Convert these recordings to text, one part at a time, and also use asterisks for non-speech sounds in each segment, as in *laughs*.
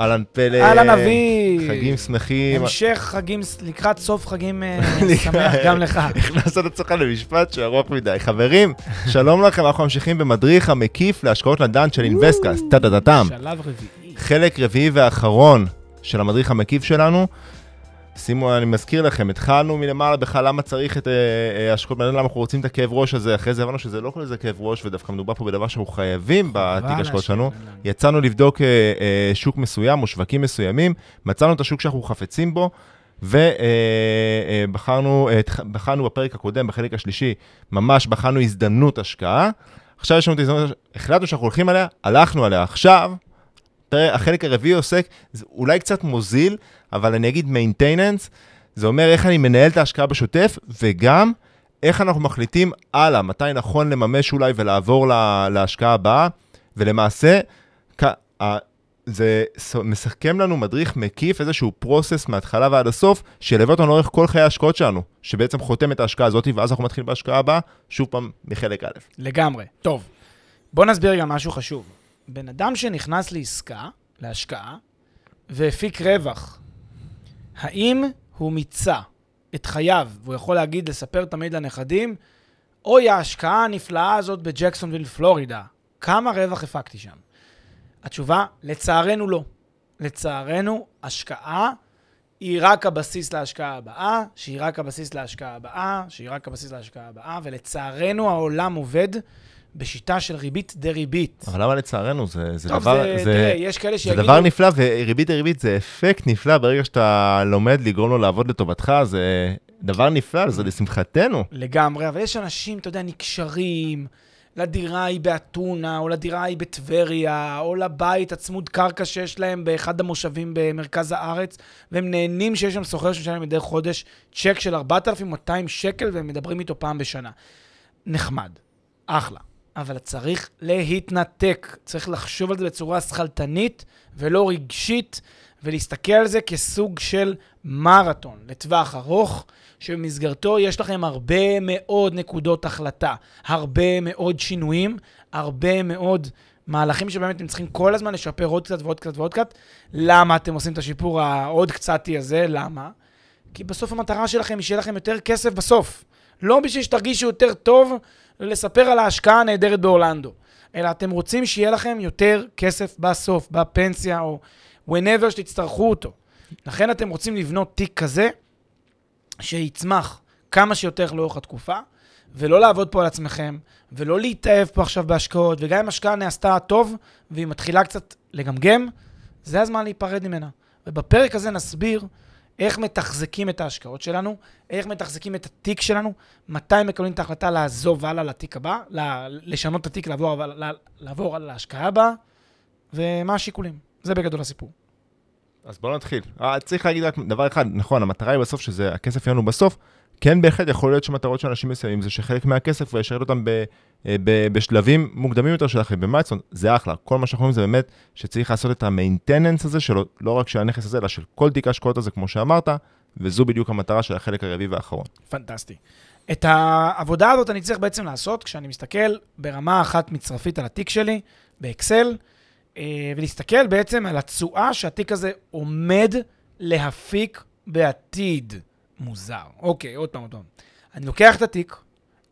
אהלן פלג. אהלן אביב. חגים שמחים. המשך חגים, לקראת סוף חגים אה, *laughs* שמח גם לך. הכנסת את עצמך למשפט שארוך מדי. חברים, *laughs* שלום לכם, אנחנו ממשיכים במדריך המקיף להשקעות נדל"ן של אינוויסטקאסט, טה-טה-טם. שלב רביעי. חלק רביעי ואחרון של המדריך המקיף שלנו. שימו, אני מזכיר לכם, התחלנו מלמעלה בכלל למה צריך את אה, אה, השקעות נדל"ן, למה אנחנו רוצים את הכאב ראש הזה, אחרי זה הבנו שזה לא כל איזה כאב ראש, ודווקא מדובר פה בדבר שאנחנו חייבים בתיק ההשקעות שלנו. יצאנו לבדוק אה, שוק מסוים או שווקים מסוימים, מצאנו את השוק שאנחנו חפצים בו, ובחרנו בחרנו בפרק הקודם, בחלק השלישי, ממש בחרנו הזדמנות השקעה. עכשיו יש לנו את ההזדמנות, החלטנו שאנחנו הולכים עליה, הלכנו עליה. עכשיו, פרק- החלק הרביעי עוסק, אולי קצת מוזיל, אבל אני אגיד maintenance, זה אומר איך אני מנהל את ההשקעה בשוטף, וגם איך אנחנו מחליטים הלאה, מתי נכון לממש אולי ולעבור לה, להשקעה הבאה, ולמעשה, כ- זה מסכם לנו מדריך מקיף, איזשהו פרוסס מההתחלה ועד הסוף, שילווה אותנו לאורך כל חיי ההשקעות שלנו, שבעצם חותם את ההשקעה הזאת, ואז אנחנו מתחילים בהשקעה הבאה, שוב פעם, מחלק א'. לגמרי. טוב, בוא נסביר גם משהו חשוב. בן אדם שנכנס לעסקה, להשקעה, והפיק רווח, האם הוא מיצה את חייו, והוא יכול להגיד, לספר תמיד לנכדים, אוי, ההשקעה הנפלאה הזאת בג'קסונוויל, פלורידה, כמה רווח הפקתי שם? התשובה, לצערנו לא. לצערנו, השקעה היא רק הבסיס להשקעה הבאה, שהיא רק הבסיס להשקעה הבאה, שהיא רק הבסיס להשקעה הבאה, ולצערנו העולם עובד בשיטה של ריבית דריבית. אבל למה לצערנו? זה, זה טוב, דבר, זה, זה, תראה, יש כאלה זה שיגידו... דבר נפלא, וריבית דריבית זה אפקט נפלא, ברגע שאתה לומד לגרום לו לעבוד לטובתך, זה דבר נפלא, זה לשמחתנו. לגמרי, אבל יש אנשים, אתה יודע, נקשרים לדירה היא באתונה, או לדירה היא בטבריה, או לבית הצמוד קרקע שיש להם באחד המושבים במרכז הארץ, והם נהנים שיש שם סוחר שמשלם מדי חודש צ'ק של 4,200 שקל, והם מדברים איתו פעם בשנה. נחמד, אחלה. אבל צריך להתנתק, צריך לחשוב על זה בצורה שכלתנית ולא רגשית, ולהסתכל על זה כסוג של מרתון לטווח ארוך, שבמסגרתו יש לכם הרבה מאוד נקודות החלטה, הרבה מאוד שינויים, הרבה מאוד מהלכים שבאמת אתם צריכים כל הזמן לשפר עוד קצת ועוד קצת ועוד קצת. למה אתם עושים את השיפור העוד קצתי הזה? למה? כי בסוף המטרה שלכם היא שיהיה לכם יותר כסף בסוף. לא בשביל שתרגישו יותר טוב לספר על ההשקעה הנהדרת באורלנדו, אלא אתם רוצים שיהיה לכם יותר כסף בסוף, בפנסיה או whenever שתצטרכו אותו. לכן אתם רוצים לבנות תיק כזה שיצמח כמה שיותר לאורך התקופה, ולא לעבוד פה על עצמכם, ולא להתאהב פה עכשיו בהשקעות, וגם אם השקעה נעשתה טוב, והיא מתחילה קצת לגמגם, זה הזמן להיפרד ממנה. ובפרק הזה נסביר איך מתחזקים את ההשקעות שלנו, איך מתחזקים את התיק שלנו, מתי מקבלים את ההחלטה לעזוב הלאה לתיק הבא, לשנות את התיק, לעבור, לעבור על ההשקעה הבאה, ומה השיקולים. זה בגדול הסיפור. אז בואו נתחיל. אה, צריך להגיד רק דבר אחד, נכון, המטרה היא בסוף שזה, הכסף יהיה לנו בסוף. כן, בהחלט יכול להיות שמטרות של אנשים מסוימים זה שחלק מהכסף הוא ישרת אותם ב, אה, ב, בשלבים מוקדמים יותר של החיים, במייצון, זה אחלה. כל מה שאנחנו אומרים זה באמת שצריך לעשות את המיינטננס הזה, שלא לא רק של הנכס הזה, אלא של כל תיק ההשקעות הזה, כמו שאמרת, וזו בדיוק המטרה של החלק הרביעי והאחרון. פנטסטי. את העבודה הזאת אני צריך בעצם לעשות כשאני מסתכל ברמה אחת מצרפית על התיק שלי, באקסל, אה, ולהסתכל בעצם על התשואה שהתיק הזה עומד להפיק בעתיד. מוזר. אוקיי, עוד פעם, עוד פעם. אני לוקח את התיק,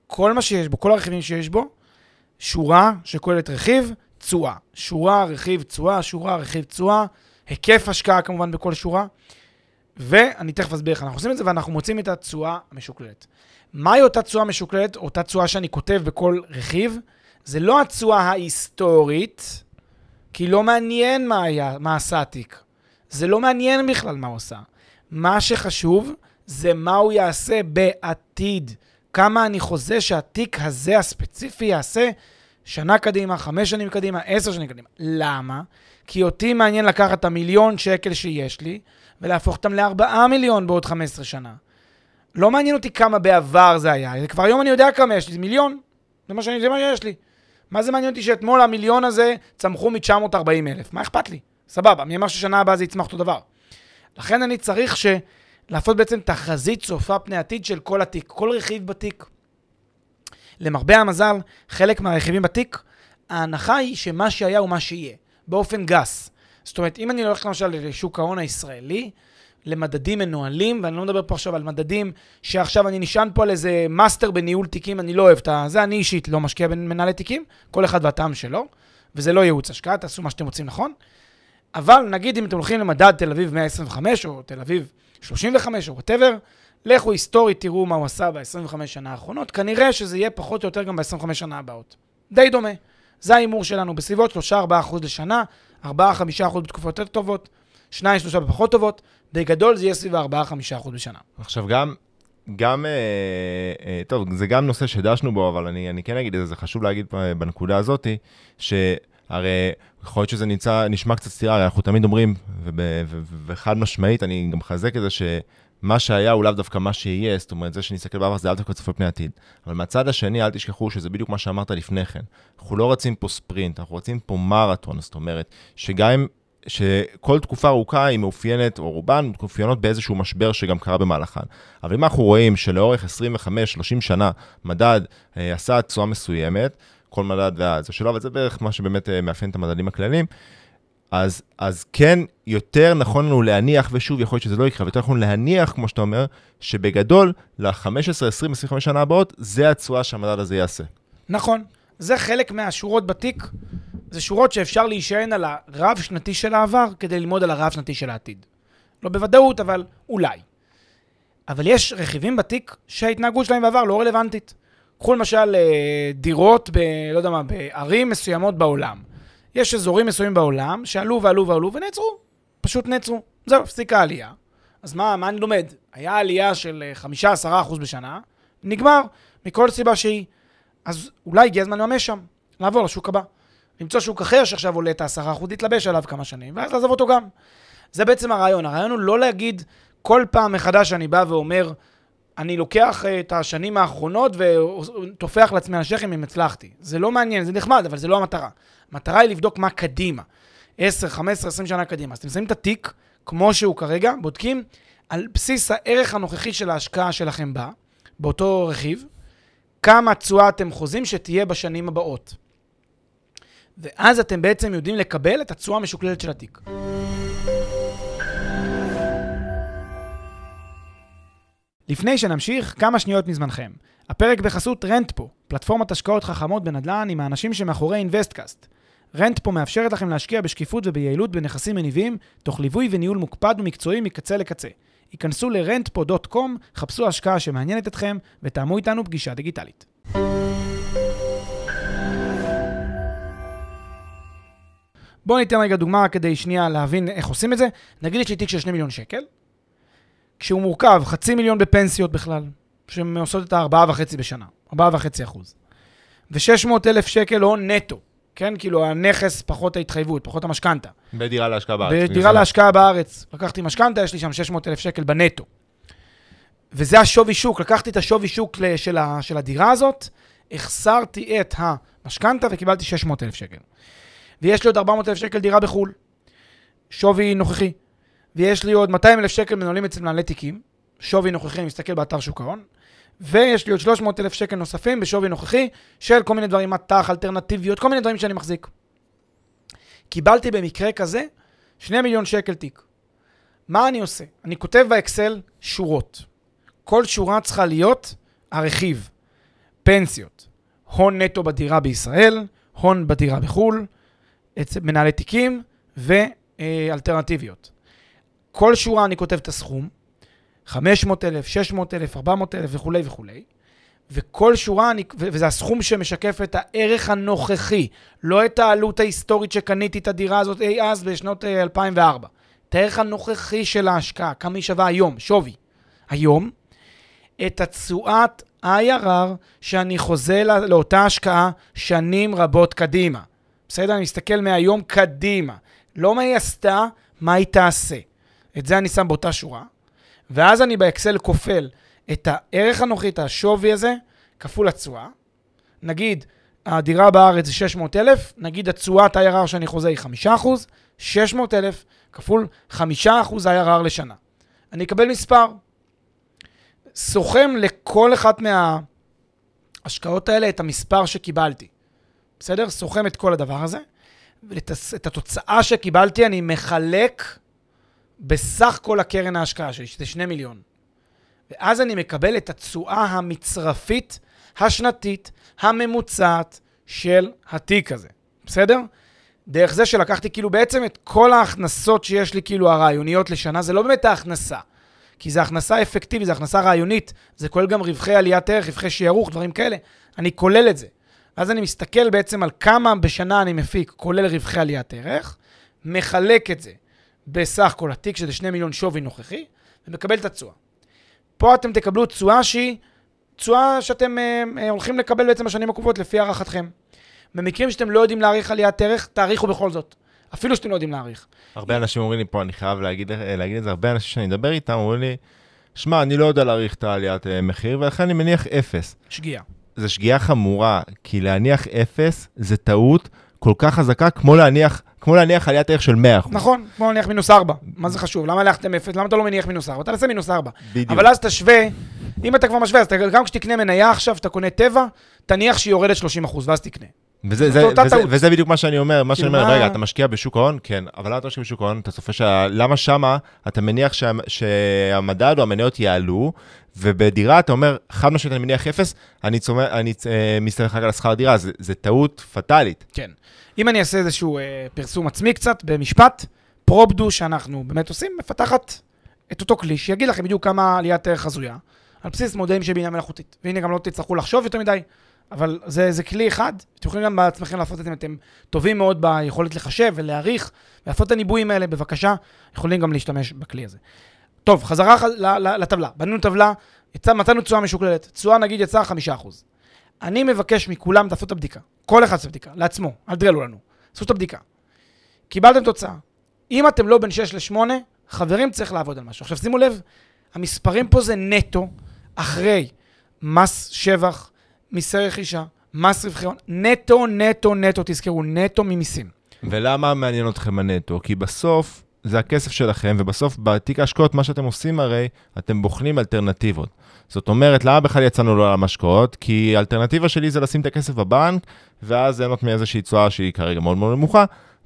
כל מה שיש בו, כל הרכיבים שיש בו, שורה שכוללת רכיב, תשואה. שורה, רכיב, תשואה, שורה, רכיב, תשואה, היקף השקעה כמובן בכל שורה, ואני תכף אסביר איך אנחנו עושים את זה, ואנחנו מוצאים את התשואה המשוקללת. מהי אותה תשואה משוקללת, אותה תשואה שאני כותב בכל רכיב? זה לא התשואה ההיסטורית, כי לא מעניין מה היה, מה עשה התיק. זה לא מעניין בכלל מה הוא עושה. מה שחשוב זה מה הוא יעשה בעתיד. כמה אני חוזה שהתיק הזה הספציפי יעשה שנה קדימה, חמש שנים קדימה, עשר שנים קדימה. למה? כי אותי מעניין לקחת את המיליון שקל שיש לי ולהפוך אותם לארבעה מיליון בעוד 15 שנה. לא מעניין אותי כמה בעבר זה היה, כבר היום אני יודע כמה יש לי, זה מיליון. זה מה, שאני, זה מה שיש לי. מה זה מעניין אותי שאתמול המיליון הזה צמחו מ-940 אלף? מה אכפת לי? סבבה, מי אמר ששנה הבאה זה יצמח אותו דבר? לכן אני צריך ש... לעשות בעצם תחזית צופה פני עתיד של כל התיק, כל רכיב בתיק. למרבה המזל, חלק מהרכיבים בתיק, ההנחה היא שמה שהיה הוא מה שיהיה, באופן גס. זאת אומרת, אם אני הולך למשל לשוק ההון הישראלי, למדדים מנוהלים, ואני לא מדבר פה עכשיו על מדדים שעכשיו אני נשען פה על איזה מאסטר בניהול תיקים, אני לא אוהב את זה, אני אישית לא משקיע במנהלי תיקים, כל אחד והטעם שלו, וזה לא ייעוץ השקעה, תעשו מה שאתם רוצים נכון. אבל נגיד אם אתם הולכים למדד תל אביב 125 או תל אביב 35 או whatever, לכו היסטורית, תראו מה הוא עשה ב-25 שנה האחרונות, כנראה שזה יהיה פחות או יותר גם ב-25 שנה הבאות. די דומה. זה ההימור שלנו, בסביבות 3-4% לשנה, 4-5% בתקופות יותר טובות, 2-3 בפחות טובות, בגדול זה יהיה סביב 4-5% בשנה. עכשיו גם, גם, אה, אה, טוב, זה גם נושא שדשנו בו, אבל אני, אני כן אגיד את זה, זה חשוב להגיד בנקודה הזאתי, שהרי יכול להיות שזה נמצא, נשמע קצת סתירה, הרי אנחנו תמיד אומרים, וחד משמעית, אני גם מחזק את זה, שמה שהיה הוא לאו דווקא מה שיהיה, זאת אומרת, זה שנסתכל בעבר זה לאו דווקא צופה פני עתיד. אבל מהצד השני, אל תשכחו שזה בדיוק מה שאמרת לפני כן. אנחנו לא רצים פה ספרינט, אנחנו רצים פה מרתון, זאת אומרת, שגם אם שכל תקופה ארוכה היא מאופיינת, או רובן מאופיינות באיזשהו משבר שגם קרה במהלכן. אבל אם אנחנו רואים שלאורך 25-30 שנה מדד אה, עשה תשואה מסוימת, כל מדד וזה שלו, אבל זה בערך מה שבאמת אה, מאפיין את המדדים הכלליים, אז, אז כן, יותר נכון לנו להניח, ושוב, יכול להיות שזה לא יקרה, אבל יותר נכון להניח, כמו שאתה אומר, שבגדול, ל-15, 20, 25 שנה הבאות, זה התשואה שהמדד הזה יעשה. נכון. זה חלק מהשורות בתיק זה שורות שאפשר להישען על הרב-שנתי של העבר כדי ללמוד על הרב-שנתי של העתיד. לא בוודאות, אבל אולי. אבל יש רכיבים בתיק שההתנהגות שלהם בעבר לא רלוונטית. קחו למשל אה, דירות ב... לא יודע מה, בערים מסוימות בעולם. יש אזורים מסוימים בעולם שעלו ועלו ועלו ונעצרו. פשוט נעצרו. זהו, הפסיקה העלייה. אז מה, מה אני לומד? היה עלייה של 5-10% אה, בשנה, נגמר, מכל סיבה שהיא. אז אולי הגיע הזמן לממש שם, לעבור לשוק הבא. למצוא שוק אחר שעכשיו עולה את העשרה אחוז, להתלבש עליו כמה שנים, ואז לעזוב אותו גם. זה בעצם הרעיון. הרעיון הוא לא להגיד כל פעם מחדש אני בא ואומר, אני לוקח אה, את השנים האחרונות וטופח לעצמי על השכם אם הצלחתי. זה לא מעניין, זה נחמד, אבל זה לא המטרה. המטרה היא לבדוק מה קדימה. 10, 15, 20 שנה קדימה. אז אתם שמים את התיק, כמו שהוא כרגע, בודקים על בסיס הערך הנוכחי של ההשקעה שלכם בה, באותו רכיב, כמה תשואה אתם חוזים שתהיה בשנים הבאות. ואז אתם בעצם יודעים לקבל את התשואה המשוקללת של התיק. לפני שנמשיך, כמה שניות מזמנכם. הפרק בחסות רנטפו, פלטפורמת השקעות חכמות בנדל"ן עם האנשים שמאחורי אינוויסטקאסט. רנטפו מאפשרת לכם להשקיע בשקיפות וביעילות בנכסים מניבים, תוך ליווי וניהול מוקפד ומקצועי מקצה לקצה. היכנסו ל-rentpo.com, חפשו השקעה שמעניינת אתכם, ותאמו איתנו פגישה דיגיטלית. בואו ניתן רגע דוגמה כדי שנייה להבין איך עושים את זה. נגיד יש לי תיק של 2 מיליון שקל, כשהוא מורכב חצי מיליון בפנסיות בכלל, שהן עושות את ה-4.5 בשנה, 4.5 אחוז. ו-600 אלף שקל הון נטו, כן? כאילו הנכס פחות ההתחייבות, פחות המשכנתה. בדירה להשקעה בארץ. בדירה להשקעה בארץ. לקחתי משכנתה, יש לי שם 600 אלף שקל בנטו. וזה השווי שוק, לקחתי את השווי שוק של, ה, של הדירה הזאת, החסרתי את המשכנתה וקיבלתי 600 אלף שקל. ויש לי עוד 400 אלף שקל דירה בחו"ל, שווי נוכחי. ויש לי עוד 200 אלף שקל מנהלים אצל מנהלי תיקים, שווי נוכחי, אני מסתכל באתר שוק ההון. ויש לי עוד 300 אלף שקל נוספים בשווי נוכחי של כל מיני דברים, מטח, אלטרנטיביות, כל מיני דברים שאני מחזיק. קיבלתי במקרה כזה 2 מיליון שקל תיק. מה אני עושה? אני כותב באקסל שורות. כל שורה צריכה להיות הרכיב. פנסיות, הון נטו בדירה בישראל, הון בדירה בחו"ל, מנהלי תיקים ואלטרנטיביות. כל שורה אני כותב את הסכום, 500,000, 600,000, 400,000 וכולי וכולי, וכל שורה, אני, וזה הסכום שמשקף את הערך הנוכחי, לא את העלות ההיסטורית שקניתי את הדירה הזאת אי אז בשנות 2004. אה, את הערך הנוכחי של ההשקעה, כמה היא שווה היום, שווי. היום, את התשואת IRR שאני חוזה לא, לאותה השקעה שנים רבות קדימה. בסדר? אני מסתכל מהיום קדימה. לא מה היא עשתה, מה היא תעשה. את זה אני שם באותה שורה, ואז אני באקסל כופל את הערך הנוכחי, את השווי הזה, כפול התשואה. נגיד, הדירה בארץ זה 600,000, נגיד התשואת IRR שאני חוזה היא 5%, 600,000 כפול 5% IRR לשנה. אני אקבל מספר. סוכם לכל אחת מההשקעות האלה את המספר שקיבלתי. בסדר? סוכם את כל הדבר הזה, ואת התוצאה שקיבלתי אני מחלק בסך כל הקרן ההשקעה שלי, שזה 2 מיליון. ואז אני מקבל את התשואה המצרפית השנתית הממוצעת של התיק הזה, בסדר? דרך זה שלקחתי כאילו בעצם את כל ההכנסות שיש לי כאילו הרעיוניות לשנה, זה לא באמת ההכנסה, כי זה הכנסה אפקטיבית, זה הכנסה רעיונית, זה כולל גם רווחי עליית ערך, רווחי שיערוך, דברים כאלה, אני כולל את זה. ואז אני מסתכל בעצם על כמה בשנה אני מפיק, כולל רווחי עליית ערך, מחלק את זה בסך כל התיק, שזה 2 מיליון שווי נוכחי, ומקבל את התשואה. פה אתם תקבלו תשואה שהיא תשואה שאתם אה, אה, הולכים לקבל בעצם בשנים הקרובות לפי הערכתכם. במקרים שאתם לא יודעים להעריך עליית ערך, תעריכו בכל זאת. אפילו שאתם לא יודעים להעריך. הרבה אנשים אומרים לי פה, אני חייב להגיד, אה, להגיד את זה, הרבה אנשים שאני מדבר איתם אומרים לי, שמע, אני לא יודע להעריך את העליית אה, מחיר, ולכן אני מניח אפס. שגיאה. זה שגיאה חמורה, כי להניח אפס זה טעות כל כך חזקה כמו להניח, כמו להניח עליית ערך של 100%. נכון, כמו להניח מינוס 4. מה זה חשוב? למה הלכתם אפס? למה אתה לא מניח מינוס 4? אתה תעשה מינוס 4. בדיוק. אבל אז תשווה, אם אתה כבר משווה, אז אתה, גם כשתקנה מניה עכשיו, אתה קונה טבע, תניח שהיא יורדת 30%, ואז תקנה. וזה, זה, וזה. וזה בדיוק מה שאני אומר, מה שאני אומר, רגע, אתה משקיע בשוק ההון? כן, אבל למה אתה משקיע בשוק ההון? אתה צופה שה... למה שמה אתה מניח שה... שהמדד או המניות יעלו, ובדירה אתה אומר, חד משמעית אני מניח אפס, אני, צומא, אני אה, מסתכל רק על השכר דירה, זה, זה טעות פטאלית. כן. אם אני אעשה איזשהו אה, פרסום עצמי קצת, במשפט, פרופדו שאנחנו באמת עושים, מפתחת את אותו כלי, שיגיד לכם בדיוק כמה עליית ערך חזויה, על בסיס מודלים של בינה מלאכותית. והנה, גם לא תצטרכו לחשוב יותר מדי, אבל זה, זה כלי אחד, אתם יכולים גם בעצמכם לעשות את זה אם אתם טובים מאוד ביכולת לחשב ולהעריך, ולעשות את הניבויים האלה, בבקשה, יכולים גם להשתמש בכלי הזה. טוב, חזרה לטבלה. בנינו טבלה, יצא, מצאנו תשואה משוקללת. תשואה נגיד יצאה 5%. אני מבקש מכולם, תעשו את הבדיקה. כל אחד יעשה בדיקה, לעצמו, אל תגלו לנו. עשו את הבדיקה. קיבלתם תוצאה. אם אתם לא בין 6 ל-8, חברים, צריך לעבוד על משהו. עכשיו שימו לב, המספרים פה זה נטו, אחרי מס שבח, מיסי רכישה, מס רווחי הון, נטו, נטו, נטו, תזכרו, נטו ממיסים. ולמה מעניין אתכם הנטו? כי בסוף זה הכסף שלכם, ובסוף בתיק ההשקעות, מה שאתם עושים הרי, אתם בוחנים אלטרנטיבות. זאת אומרת, למה בכלל יצאנו לעולם השקעות? כי האלטרנטיבה שלי זה לשים את הכסף בבנק, ואז ליהנות מאיזושהי תשואה שהיא כרגע מאוד מאוד נמוכה,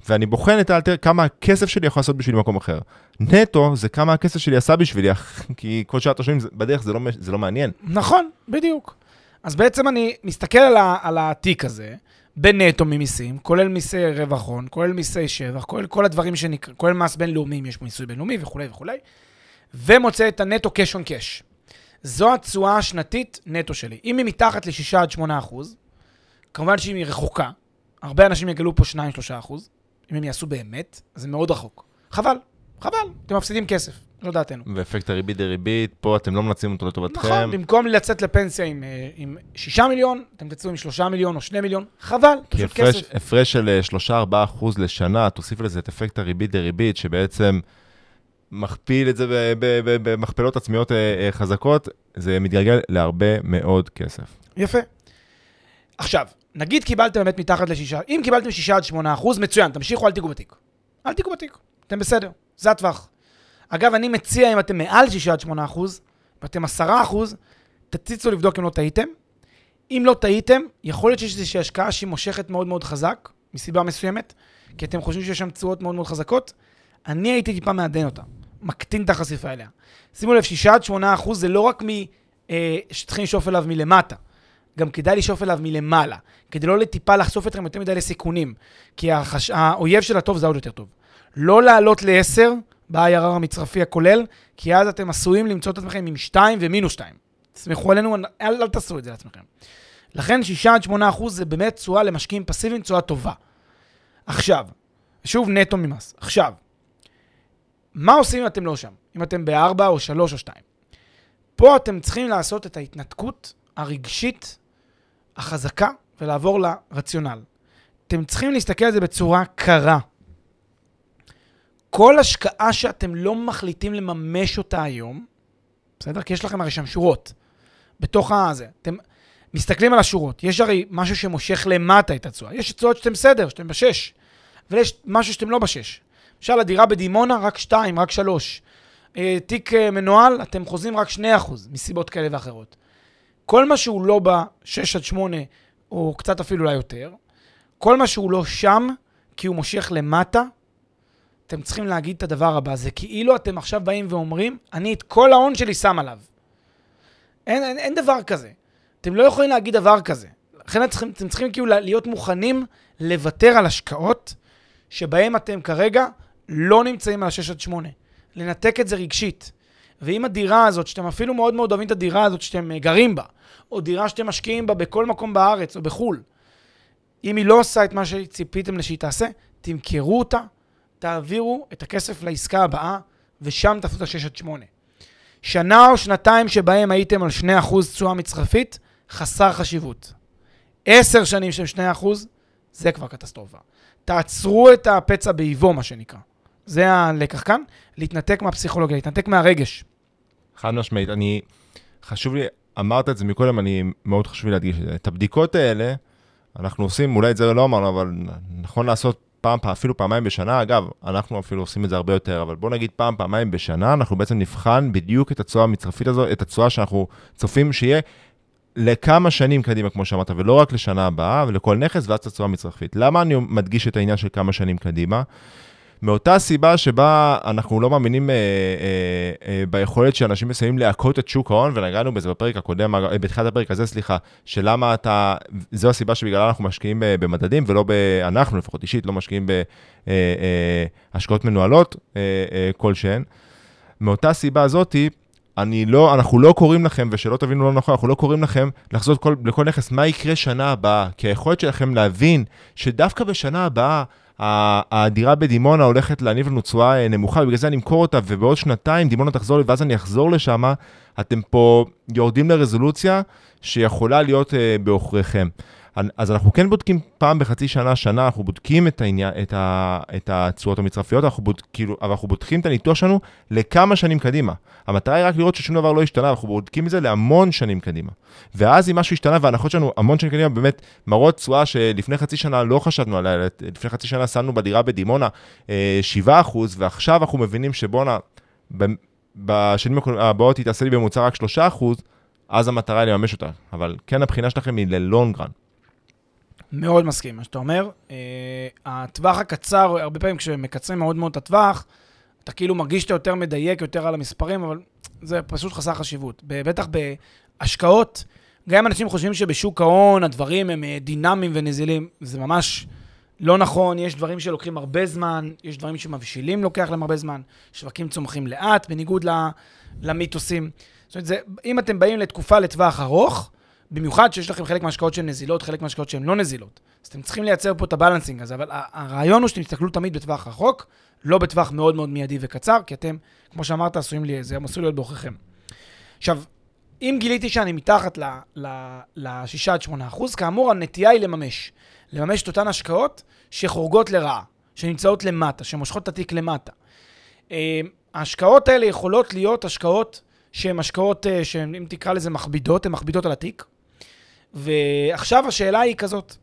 ואני בוחן את האלטר... כמה הכסף שלי יכול לעשות בשבילי במקום אחר. נטו זה כמה הכסף שלי עשה בשבילי, *laughs* כי כל שעה תושבים בדרך זה לא, זה לא מעניין. נכון, בדיוק. אז בעצם אני מסתכל על, ה, על התיק הזה, בנטו ממיסים, כולל מיסי רווח הון, כולל מיסי שבח, כולל כל הדברים שנקרא, כולל מס בינלאומי, אם יש מיסוי בינלאומי וכולי וכולי, ומוצא את הנטו cash on cash. זו התשואה השנתית נטו שלי. אם היא מתחת ל-6 עד 8 אחוז, כמובן שאם היא רחוקה, הרבה אנשים יגלו פה 2-3 אחוז, אם הם יעשו באמת, זה מאוד רחוק. חבל, חבל, אתם מפסידים כסף, לא דעתנו. ואפקט הריבית דריבית, פה אתם לא מנצלים אותו לטובתכם. נכון, במקום לצאת לפנסיה עם, אה, עם 6 מיליון, אתם תצאו עם 3 מיליון או 2 מיליון, חבל, כי פשוט כסף. הפרש של אה, 3-4 אחוז לשנה, תוסיף לזה את אפקט הריבית דריבית, שבעצם מכפיל את זה במכפלות עצמיות אה, אה, חזקות, זה מתגלגל להרבה מאוד כסף. יפה. עכשיו, נגיד קיבלתם באמת מתחת ל-6, אם קיבלתם 6 עד 8 אחוז, מצוין, תמשיכו, אל תיגעו בתיק. אל תיגעו בתיק, אתם בסדר, זה הטווח. אגב, אני מציע, אם אתם מעל 6 עד 8 אחוז, ואתם 10 אחוז, תציצו לבדוק אם לא טעיתם. אם לא טעיתם, יכול להיות שיש איזושהי השקעה שהיא מושכת מאוד מאוד חזק, מסיבה מסוימת, כי אתם חושבים שיש שם תשואות מאוד מאוד חזקות. אני הייתי טיפה מעדן אותה, מקטין את החשיפה אליה. שימו לב, 6 עד 8 אחוז זה לא רק מ... אה, שצריכים לשאוף אליו מלמטה, גם כדאי לשאוף אליו מלמעלה, כדי לא לטיפה לחשוף אתכם יותר מדי לסיכונים, כי החש... האויב של הטוב זה עוד יותר טוב. לא לעלות ל-10 ב-IRR המצרפי הכולל, כי אז אתם עשויים למצוא את עצמכם עם 2 ומינוס 2. תסמכו עלינו, אל, אל תעשו את זה לעצמכם. לכן 6 עד 8 אחוז זה באמת תשואה למשקיעים פסיביים, תשואה טובה. עכשיו, שוב נטו ממס. עכשיו, מה עושים אם אתם לא שם? אם אתם ב-4 או 3 או 2? פה אתם צריכים לעשות את ההתנתקות הרגשית החזקה ולעבור לרציונל. אתם צריכים להסתכל על זה בצורה קרה. כל השקעה שאתם לא מחליטים לממש אותה היום, בסדר? כי יש לכם הרי שם שורות. בתוך הזה. אתם מסתכלים על השורות. יש הרי משהו שמושך למטה את התשואה. יש תשואות שאתם בסדר, שאתם בשש. אבל יש משהו שאתם לא בשש. למשל, הדירה בדימונה, רק שתיים, רק שלוש. אה, תיק אה, מנוהל, אתם חוזים רק שני אחוז, מסיבות כאלה ואחרות. כל מה שהוא לא בשש עד שמונה, או קצת אפילו אולי יותר, כל מה שהוא לא שם, כי הוא מושך למטה, אתם צריכים להגיד את הדבר הבא, זה כאילו אתם עכשיו באים ואומרים, אני את כל ההון שלי שם עליו. אין, אין, אין דבר כזה. אתם לא יכולים להגיד דבר כזה. לכן אתם אתם צריכים כאילו להיות מוכנים לוותר על השקעות שבהם אתם כרגע לא נמצאים על ה-6 עד 8. לנתק את זה רגשית. ואם הדירה הזאת, שאתם אפילו מאוד מאוד אוהבים את הדירה הזאת שאתם גרים בה, או דירה שאתם משקיעים בה בכל מקום בארץ או בחו"ל, אם היא לא עושה את מה שציפיתם שהיא תעשה, תמכרו אותה, תעבירו את הכסף לעסקה הבאה, ושם תעשו את ה-6 עד 8. שנה או שנתיים שבהם הייתם על 2% תשואה מצרפית, חסר חשיבות. עשר שנים שהם 2%, זה כבר קטסטרופה. תעצרו את הפצע באיבו, מה שנקרא. זה הלקח כאן, להתנתק מהפסיכולוגיה, להתנתק מהרגש. חד משמעית, אני, חשוב לי, אמרת את זה מקודם, אני, מאוד חשוב לי להדגיש את זה. את הבדיקות האלה, אנחנו עושים, אולי את זה לא אמרנו, אבל נכון לעשות פעם, אפילו פעמיים בשנה, אגב, אנחנו אפילו עושים את זה הרבה יותר, אבל בוא נגיד פעם, פעמיים בשנה, אנחנו בעצם נבחן בדיוק את התשואה המצרפית הזו, את התשואה שאנחנו צופים שיהיה לכמה שנים קדימה, כמו שאמרת, ולא רק לשנה הבאה, ולכל נכס, ואז את התשואה המצרפית. למה אני מדגיש את העניין של כמה שנים קדימה? מאותה סיבה שבה אנחנו לא מאמינים אה, אה, אה, ביכולת שאנשים מסיימים להכות את שוק ההון, ונגענו בזה בפרק הקודם, אה, בתחילת הפרק הזה, סליחה, שלמה אתה, זו הסיבה שבגללה אנחנו משקיעים במדדים, ולא ב... אנחנו לפחות אישית לא משקיעים בהשקעות אה, אה, מנוהלות אה, אה, כלשהן. מאותה סיבה הזאתי, אני לא, אנחנו לא קוראים לכם, ושלא תבינו לא נכון, אנחנו לא קוראים לכם לחזות כל, לכל נכס מה יקרה שנה הבאה, כי היכולת שלכם להבין שדווקא בשנה הבאה הדירה בדימונה הולכת להניב לנו תשואה אה, נמוכה, ובגלל זה אני אמכור אותה, ובעוד שנתיים דימונה תחזור לי, ואז אני אחזור לשם, אתם פה יורדים לרזולוציה שיכולה להיות uh, בעוכריכם. אז אנחנו כן בודקים פעם בחצי שנה, שנה, אנחנו בודקים את, העניין, את, ה, את התשואות המצרפיות, אנחנו בוד, כאילו, אבל אנחנו בודקים את הניתוח שלנו לכמה שנים קדימה. המטרה היא רק לראות ששום דבר לא השתנה, אנחנו בודקים את זה להמון שנים קדימה. ואז אם משהו השתנה וההנחות שלנו המון שנים קדימה באמת מראות תשואה שלפני חצי שנה לא חשבנו עליה, לפני חצי שנה שמנו בדירה בדימונה 7%, אה, ועכשיו אנחנו מבינים שבואנה, בשנים הבאות היא תעשה לי בממוצע רק 3%, אז המטרה היא לממש אותה. אבל כן, הבחינה שלכם היא ללונגרן. מאוד מסכים, מה שאתה אומר. Uh, הטווח הקצר, הרבה פעמים כשמקצרים מאוד מאוד את הטווח, אתה כאילו מרגיש שאתה יותר מדייק, יותר על המספרים, אבל זה פשוט חסר חשיבות. בטח בהשקעות, גם אם אנשים חושבים שבשוק ההון הדברים הם אה, דינמיים ונזילים, זה ממש לא נכון. יש דברים שלוקחים הרבה זמן, יש דברים שמבשילים לוקח להם הרבה זמן, שווקים צומחים לאט, בניגוד למיתוסים. זאת אומרת, זה, אם אתם באים לתקופה לטווח ארוך, במיוחד שיש לכם חלק מהשקעות שהן נזילות, חלק מהשקעות שהן לא נזילות. אז אתם צריכים לייצר פה את הבלנסינג הזה, אבל הרעיון הוא שאתם תסתכלו תמיד בטווח רחוק, לא בטווח מאוד מאוד מיידי וקצר, כי אתם, כמו שאמרת, עשויים לי, זה עשוי להיות בעוכריכם. עכשיו, אם גיליתי שאני מתחת ל-6 עד 8 אחוז, כאמור, הנטייה היא לממש. לממש את אותן השקעות שחורגות לרעה, שנמצאות למטה, שמושכות את התיק למטה. אה, ההשקעות האלה יכולות להיות השקעות שהן השקעות, אה, שהן, אם תקרא לזה מכבידות, הן מכבידות על התיק. ועכשיו השאלה היא כזאת,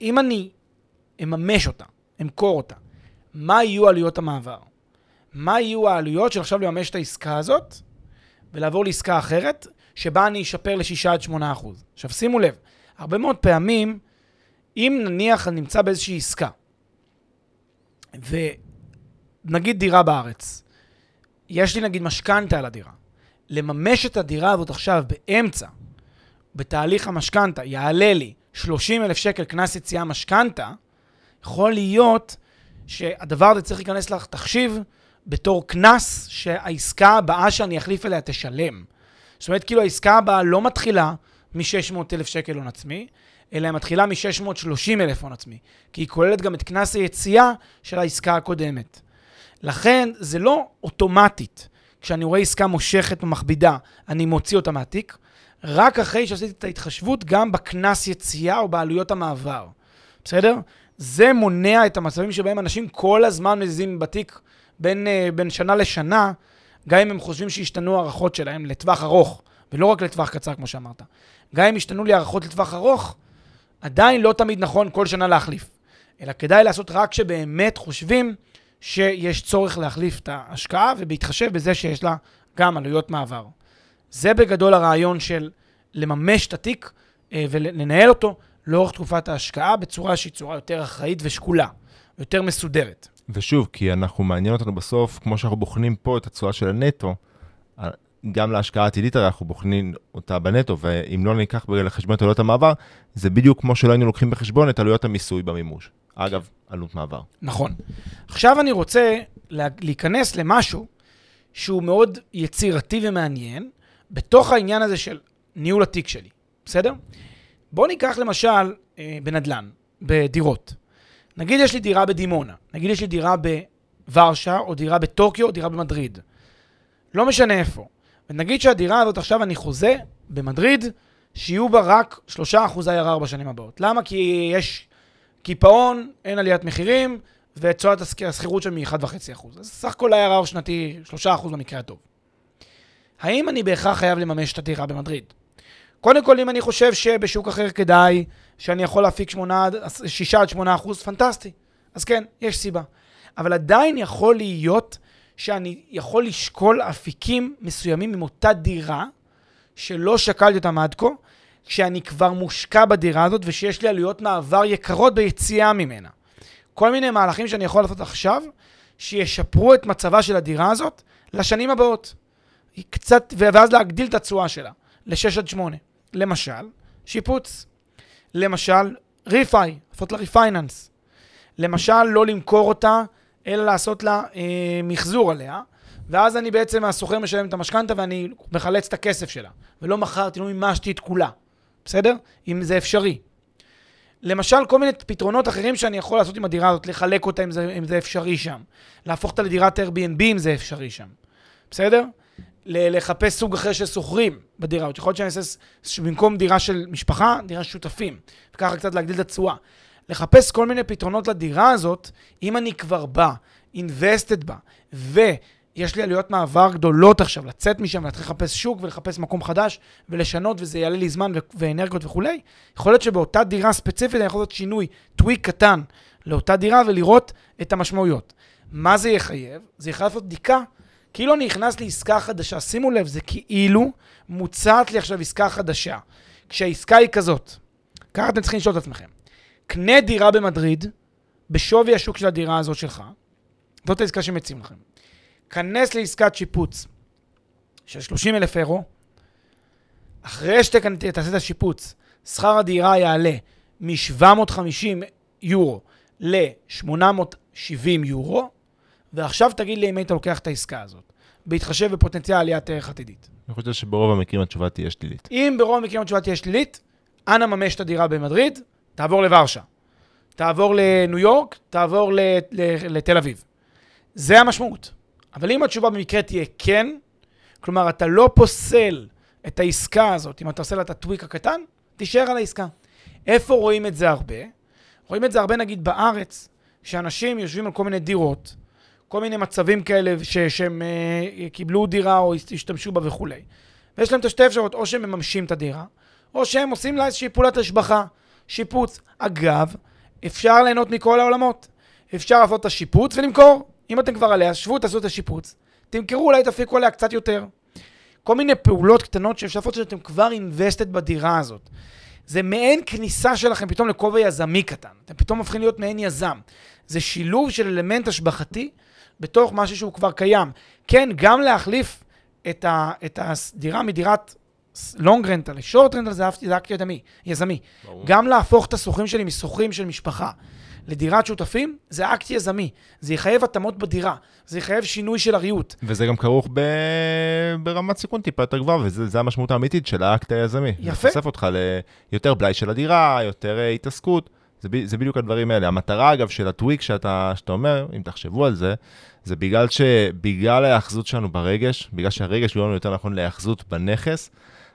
אם אני אממש אותה, אמכור אותה, מה יהיו עלויות המעבר? מה יהיו העלויות של עכשיו לממש את העסקה הזאת ולעבור לעסקה אחרת, שבה אני אשפר ל-6 עד 8 אחוז. עכשיו שימו לב, הרבה מאוד פעמים, אם נניח אני נמצא באיזושהי עסקה, ונגיד דירה בארץ, יש לי נגיד משכנתה על הדירה, לממש את הדירה הזאת עכשיו באמצע, בתהליך המשכנתה, יעלה לי 30 אלף שקל קנס יציאה משכנתה, יכול להיות שהדבר הזה צריך להיכנס לך תחשיב בתור קנס שהעסקה הבאה שאני אחליף אליה תשלם. זאת אומרת, כאילו העסקה הבאה לא מתחילה מ-600 אלף שקל הון עצמי, אלא היא מתחילה מ-630 אלף הון עצמי, כי היא כוללת גם את קנס היציאה של העסקה הקודמת. לכן, זה לא אוטומטית. כשאני רואה עסקה מושכת ומכבידה, אני מוציא אותה מהתיק, רק אחרי שעשיתי את ההתחשבות גם בקנס יציאה או בעלויות המעבר. בסדר? זה מונע את המצבים שבהם אנשים כל הזמן מזיזים בתיק בין, uh, בין שנה לשנה, גם אם הם חושבים שהשתנו הערכות שלהם לטווח ארוך, ולא רק לטווח קצר, כמו שאמרת. גם אם השתנו לי הערכות לטווח ארוך, עדיין לא תמיד נכון כל שנה להחליף. אלא כדאי לעשות רק כשבאמת חושבים שיש צורך להחליף את ההשקעה, ובהתחשב בזה שיש לה גם עלויות מעבר. זה בגדול הרעיון של לממש את התיק אה, ולנהל אותו לאורך תקופת ההשקעה בצורה שהיא צורה יותר אחראית ושקולה, יותר מסודרת. ושוב, כי אנחנו, מעניין אותנו בסוף, כמו שאנחנו בוחנים פה את התשואה של הנטו, גם להשקעה עתידית הרי אנחנו בוחנים אותה בנטו, ואם לא ניקח לחשבון את עלויות המעבר, זה בדיוק כמו שלא היינו לוקחים בחשבון את עלויות המיסוי במימוש. אגב, עלות מעבר. נכון. עכשיו אני רוצה להיכנס למשהו שהוא מאוד יצירתי ומעניין, בתוך העניין הזה של ניהול התיק שלי, בסדר? בואו ניקח למשל אה, בנדל"ן, בדירות. נגיד יש לי דירה בדימונה, נגיד יש לי דירה בוורשה, או דירה בטוקיו, או דירה במדריד. לא משנה איפה. ונגיד שהדירה הזאת עכשיו אני חוזה במדריד, שיהיו בה רק 3% IRR בשנים הבאות. למה? כי יש קיפאון, אין עליית מחירים, ותשואת השכירות שם היא 1.5%. אז סך הכל IRR שנתי 3% במקרה הטוב. האם אני בהכרח חייב לממש את הדירה במדריד? קודם כל, אם אני חושב שבשוק אחר כדאי, שאני יכול להפיק 6 עד 8 אחוז, פנטסטי. אז כן, יש סיבה. אבל עדיין יכול להיות שאני יכול לשקול אפיקים מסוימים עם אותה דירה, שלא שקלתי אותם עד כה, כשאני כבר מושקע בדירה הזאת ושיש לי עלויות מעבר יקרות ביציאה ממנה. כל מיני מהלכים שאני יכול לעשות עכשיו, שישפרו את מצבה של הדירה הזאת לשנים הבאות. קצת, ואז להגדיל את התשואה שלה ל-6 עד 8. למשל, שיפוץ. למשל, refi, לעשות לה refinance. למשל, לא למכור אותה, אלא לעשות לה אה, מחזור עליה, ואז אני בעצם, השוכר משלם את המשכנתה ואני מחלץ את הכסף שלה. ולא מכרתי, לא מימשתי את כולה. בסדר? אם זה אפשרי. למשל, כל מיני פתרונות אחרים שאני יכול לעשות עם הדירה הזאת, לחלק אותה אם זה, אם זה אפשרי שם. להפוך אותה לדירת Airbnb אם זה אפשרי שם. בסדר? לחפש סוג אחר של שוכרים בדירה הזאת. יכול להיות שאני אעשה במקום דירה של משפחה, דירה של שותפים. וככה קצת להגדיל את התשואה. לחפש כל מיני פתרונות לדירה הזאת, אם אני כבר בא, invested בה, ויש לי עלויות מעבר גדולות עכשיו, לצאת משם ולהתחיל לחפש שוק ולחפש מקום חדש ולשנות, וזה יעלה לי זמן ואנרגיות וכולי, יכול להיות שבאותה דירה ספציפית אני יכול לעשות שינוי, טוויק קטן לאותה דירה ולראות את המשמעויות. מה זה יחייב? זה יחייב לעשות בדיקה כאילו אני נכנס לעסקה חדשה. שימו לב, זה כאילו מוצעת לי עכשיו עסקה חדשה. כשהעסקה היא כזאת, ככה אתם צריכים לשאול את עצמכם. קנה דירה במדריד, בשווי השוק של הדירה הזאת שלך, זאת העסקה שמציעים לכם. כנס לעסקת שיפוץ של 30 אלף אירו, אחרי שתעשה את השיפוץ, שכר הדירה יעלה מ-750 יורו ל-870 יורו, ועכשיו תגיד לי אם היית לוקח את העסקה הזאת, בהתחשב בפוטנציאל עליית ערך עתידית. אני חושב שברוב המקרים התשובה תהיה שלילית. אם ברוב המקרים התשובה תהיה שלילית, אנא ממש את הדירה במדריד, תעבור לוורשה. תעבור לניו יורק, תעבור לתל אביב. זה המשמעות. אבל אם התשובה במקרה תהיה כן, כלומר, אתה לא פוסל את העסקה הזאת, אם אתה עושה לה את הטוויק הקטן, תישאר על העסקה. איפה רואים את זה הרבה? רואים את זה הרבה, נגיד, בארץ, שאנשים יושבים על כל מיני דירות, כל מיני מצבים כאלה ש, שהם uh, קיבלו דירה או השתמשו בה וכולי. ויש להם את השתי אפשרויות, או שהם מממשים את הדירה, או שהם עושים לה איזושהי פעולת השבחה, שיפוץ. אגב, אפשר ליהנות מכל העולמות. אפשר לעשות את השיפוץ ולמכור. אם אתם כבר עליה, שבו, תעשו את השיפוץ. תמכרו, אולי תפיקו עליה קצת יותר. כל מיני פעולות קטנות שאפשר לעשות שאתם כבר invested בדירה הזאת. זה מעין כניסה שלכם פתאום לכובע יזמי קטן. אתם פתאום הופכים להיות מעין יזם. זה שילוב של אלמנט השבחתי בתוך משהו שהוא כבר קיים. כן, גם להחליף את, ה, את הדירה מדירת long rental ל short rental זה אהבתי, אקט יזמי, יזמי. ברור. גם להפוך את השוכרים שלי משוכרים של משפחה לדירת שותפים, זה אקט יזמי. זה יחייב התאמות בדירה, זה יחייב שינוי של הריהוט. וזה גם כרוך ב... ברמת סיכון טיפה יותר גבוהה, וזה המשמעות האמיתית של האקט היזמי. יפה. זה חושף אותך ליותר בלאי של הדירה, יותר uh, התעסקות. זה, ב- זה בדיוק הדברים האלה. המטרה, אגב, של ה tweak שאתה, שאתה אומר, אם תחשבו על זה, זה בגלל שבגלל ההאחזות שלנו ברגש, בגלל שהרגש גורם יותר נכון להאחזות בנכס,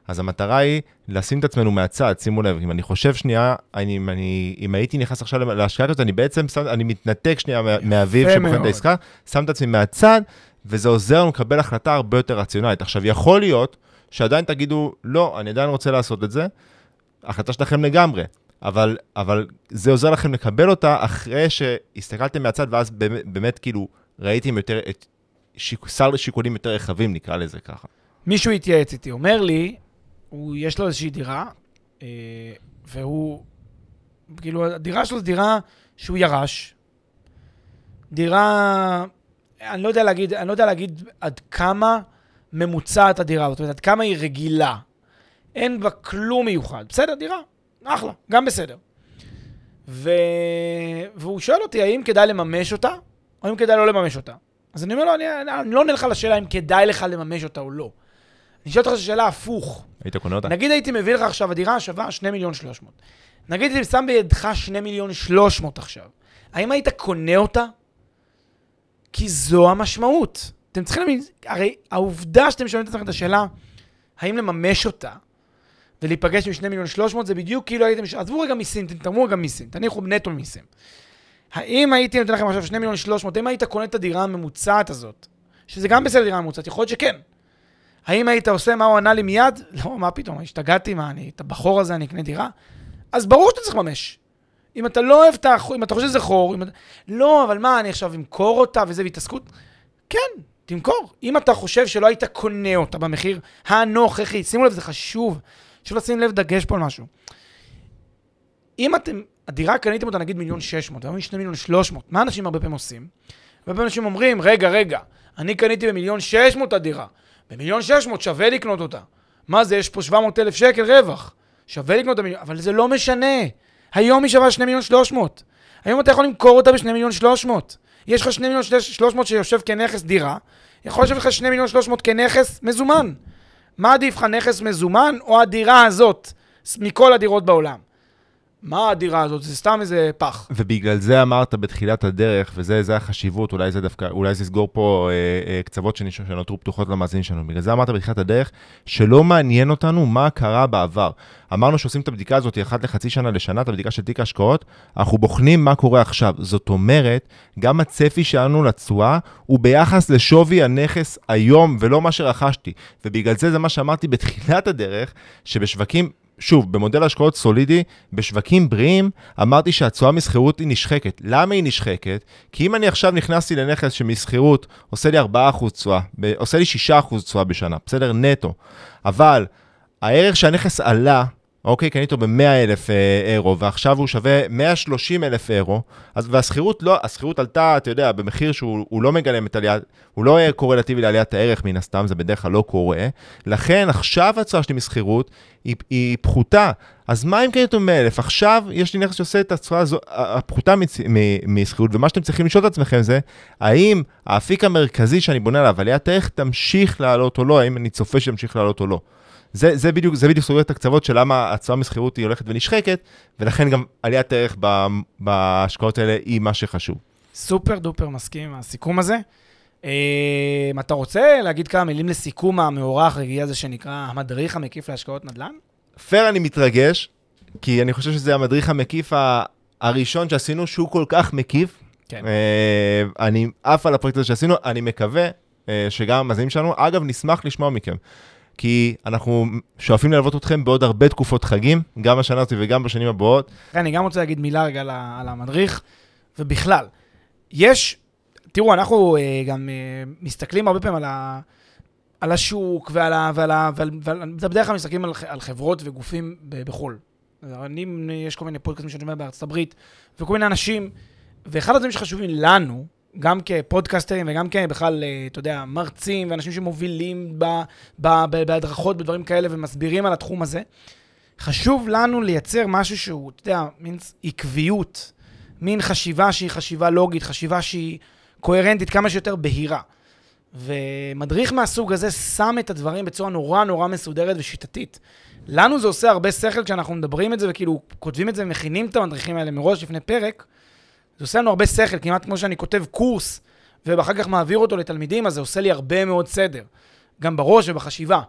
אז המטרה היא לשים את עצמנו מהצד, שימו לב, אם אני חושב שנייה, אני, אם, אני, אם הייתי נכנס עכשיו להשקעה כזאת, אני בעצם שם, אני מתנתק שנייה מה- מהאביב שבוחן את. העסקה, שם את עצמי מהצד, וזה עוזר לנו לקבל החלטה הרבה יותר רציונלית. עכשיו, יכול להיות שעדיין תגידו, לא, אני עדיין רוצה לעשות את זה, החלטה שלכם לגמרי, אבל, אבל זה עוזר לכם לקבל אותה אחרי שהסתכלתם מהצד, ואז באמת, באמת כאילו ראיתם יותר את שיק, סל שיקולים יותר רחבים, נקרא לזה ככה. מישהו התייעץ איתי, אומר לי, הוא, יש לו איזושהי דירה, אה, והוא, כאילו, הדירה שלו זו דירה שהוא ירש. דירה, אני לא יודע להגיד, אני לא יודע להגיד עד כמה ממוצעת הדירה זאת אומרת, עד כמה היא רגילה. אין בה כלום מיוחד. בסדר, דירה, אחלה, גם בסדר. ו... והוא שואל אותי, האם כדאי לממש אותה, או האם כדאי לא לממש אותה. אז אני אומר לו, אני, אני לא עונה לך לשאלה אם כדאי לך לממש אותה או לא. אני שואל אותך שאלה הפוך. היית קונה אותה? נגיד הייתי מביא לך עכשיו, הדירה שווה 2 מיליון 300. נגיד הייתי שם בידך 2 מיליון 300 עכשיו. האם היית קונה אותה? כי זו המשמעות. אתם צריכים להבין, הרי העובדה שאתם שואלים את עצמכם את השאלה, האם לממש אותה ולהיפגש עם 2 מיליון 300, זה בדיוק כאילו הייתם, עזבו רגע מיסים, תתרמו רגע מיסים, תניחו נטו מיסים. האם הייתי נותן לכם עכשיו 2 מיליון 300, האם היית קונה את הדירה הממוצעת הזאת, שזה גם בסדר דירה ממוצעת, יכול להיות שכן. האם היית עושה מה הוא ענה לי מיד? *laughs* לא, מה פתאום, השתגעתי, מה, אני, את הבחור הזה אני אקנה דירה? אז ברור שאתה צריך לממש. אם אתה לא אוהב את החור, אם אתה חושב שזה חור, אם. לא, אבל מה, אני עכשיו אמכור אותה וזה בהתעסקות? כן, תמכור. אם אתה חושב שלא היית קונה אותה במחיר הנוכחי, שימו לב, זה חשוב. חשוב לשים לב דגש פה על משהו. אם אתם, הדירה קניתם אותה נגיד מיליון שש מאות, והיום היא שני מיליון שלוש מאות, מה אנשים הרבה פעמים עושים? הרבה פעמים אנשים אומרים, רגע, רגע, אני קניתי במיליון שש מאות את הדירה. במיליון שש מאות שווה לקנות אותה. מה זה, יש פה 700 אלף שקל רווח. שווה לקנות את המיליון, אבל זה לא משנה. היום היא שווה 2 מיליון 300. היום אתה יכול למכור אותה ב-2 מיליון 300. יש לך 2 מיליון 300 שיושב כנכס דירה, יכול לשבת לך 2 מיליון 300 כנכס מזומן. מה עדיף לך, נכס מזומן או הדירה הזאת מכל הדירות בעולם? מה הדירה הזאת? זה סתם איזה פח. ובגלל זה אמרת בתחילת הדרך, וזה זה החשיבות, אולי זה דווקא, אולי זה יסגור פה אה, אה, קצוות שנש- שנותרו פתוחות למאזינים שלנו. בגלל זה אמרת בתחילת הדרך, שלא מעניין אותנו מה קרה בעבר. אמרנו שעושים את הבדיקה הזאת אחת לחצי שנה לשנה, את הבדיקה של תיק ההשקעות, אנחנו בוחנים מה קורה עכשיו. זאת אומרת, גם הצפי שלנו לתשואה הוא ביחס לשווי הנכס היום, ולא מה שרכשתי. ובגלל זה זה מה שאמרתי בתחילת הדרך, שבשווקים... שוב, במודל השקעות סולידי, בשווקים בריאים, אמרתי שהתשואה משכירות היא נשחקת. למה היא נשחקת? כי אם אני עכשיו נכנסתי לנכס משכירות עושה לי 4% תשואה, עושה לי 6% תשואה בשנה, בסדר? נטו. אבל הערך שהנכס עלה, אוקיי, קניתי אותו ב-100 אלף אירו, ועכשיו הוא שווה 130 אלף אירו, אז והשכירות לא, השכירות עלתה, אתה יודע, במחיר שהוא הוא לא מגלם את עליית, הוא לא קורלטיבי לעליית הערך מן הסתם, זה בדרך כלל לא קורה, לכן עכשיו התשואה שלי משכירות היא, היא פחותה. אז מה אם קניתי אותו 100 אלף? עכשיו יש לי נכס שעושה את הזו- הפחותה משכירות, ומה שאתם צריכים לשאול את עצמכם זה, האם האפיק המרכזי שאני בונה עליו, עליית הערך תמשיך לעלות או לא, האם אני צופה שימשיך לעלות או לא. זה, זה בדיוק, זה בדיוק סוגר את הקצוות של למה התשואה משכירות היא הולכת ונשחקת, ולכן גם עליית הערך ב- בהשקעות האלה היא מה שחשוב. סופר דופר מסכים עם הסיכום הזה. אה, אתה רוצה להגיד כמה מילים לסיכום המאורח הרגיע הזה שנקרא המדריך המקיף להשקעות נדל"ן? פייר אני מתרגש, כי אני חושב שזה המדריך המקיף הראשון שעשינו, שהוא כל כך מקיף. כן. אה, אני עף על הפרויקט הזה שעשינו, אני מקווה אה, שגם המאזינים שלנו, אגב, נשמח לשמוע מכם. כי אנחנו שואפים ללוות אתכם בעוד הרבה תקופות חגים, גם השנה הזאת וגם בשנים הבאות. אני גם רוצה להגיד מילה רגע על המדריך, ובכלל, יש, תראו, אנחנו אה, גם אה, מסתכלים הרבה פעמים על, ה, על השוק ועל ה... ועל ה ועל, ועל, בדרך כלל מסתכלים על, על חברות וגופים ב- בחו"ל. אני, יש כל מיני פודקאסטים שאני שומע בארצות הברית, וכל מיני אנשים, ואחד הדברים שחשובים לנו, גם כפודקאסטרים וגם כבכלל, אה, אתה יודע, מרצים ואנשים שמובילים ב, ב, ב, בהדרכות, בדברים כאלה, ומסבירים על התחום הזה, חשוב לנו לייצר משהו שהוא, אתה יודע, מין עקביות, מין חשיבה שהיא חשיבה לוגית, חשיבה שהיא קוהרנטית, כמה שיותר בהירה. ומדריך מהסוג הזה שם את הדברים בצורה נורא נורא מסודרת ושיטתית. לנו זה עושה הרבה שכל כשאנחנו מדברים את זה וכאילו כותבים את זה ומכינים את המדריכים האלה מראש לפני פרק. זה עושה לנו הרבה שכל, כמעט כמו שאני כותב קורס ואחר כך מעביר אותו לתלמידים, אז זה עושה לי הרבה מאוד סדר. גם בראש ובחשיבה.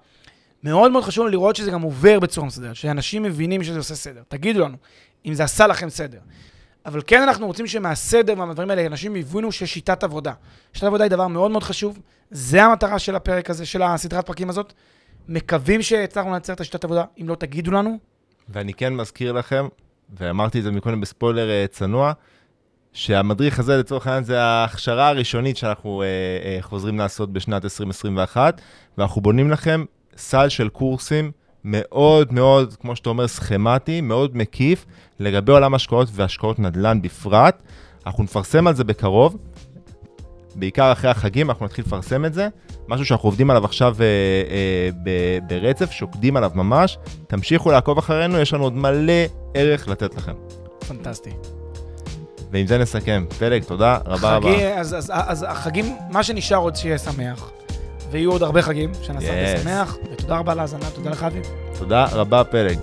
מאוד מאוד חשוב לראות שזה גם עובר בצורה מסודרת, שאנשים מבינים שזה עושה סדר. תגידו לנו אם זה עשה לכם סדר. אבל כן אנחנו רוצים שמהסדר והדברים האלה, אנשים יבינו ששיטת עבודה. שיטת עבודה היא דבר מאוד מאוד חשוב, זה המטרה של הפרק הזה, של הסדרת פרקים הזאת. מקווים שהצלחנו לייצר את השיטת עבודה, אם לא תגידו לנו. ואני כן מזכיר לכם, ואמרתי את זה מקודם בספוילר אה, צנוע, שהמדריך הזה לצורך העניין זה ההכשרה הראשונית שאנחנו אה, אה, חוזרים לעשות בשנת 2021, ואנחנו בונים לכם סל של קורסים מאוד מאוד, כמו שאתה אומר, סכמטי, מאוד מקיף, לגבי עולם השקעות והשקעות נדל"ן בפרט. אנחנו נפרסם על זה בקרוב, בעיקר אחרי החגים, אנחנו נתחיל לפרסם את זה. משהו שאנחנו עובדים עליו עכשיו אה, אה, ב- ברצף, שוקדים עליו ממש. תמשיכו לעקוב אחרינו, יש לנו עוד מלא ערך לתת לכם. פנטסטי. ועם זה נסכם. פלג, תודה רבה רבה. חגי, אז, אז, אז החגים, מה שנשאר עוד שיהיה שמח. ויהיו עוד הרבה חגים, שנעשה Yes. שמח. ותודה רבה על ההאזנה, תודה לך אביב. תודה רבה, פלג.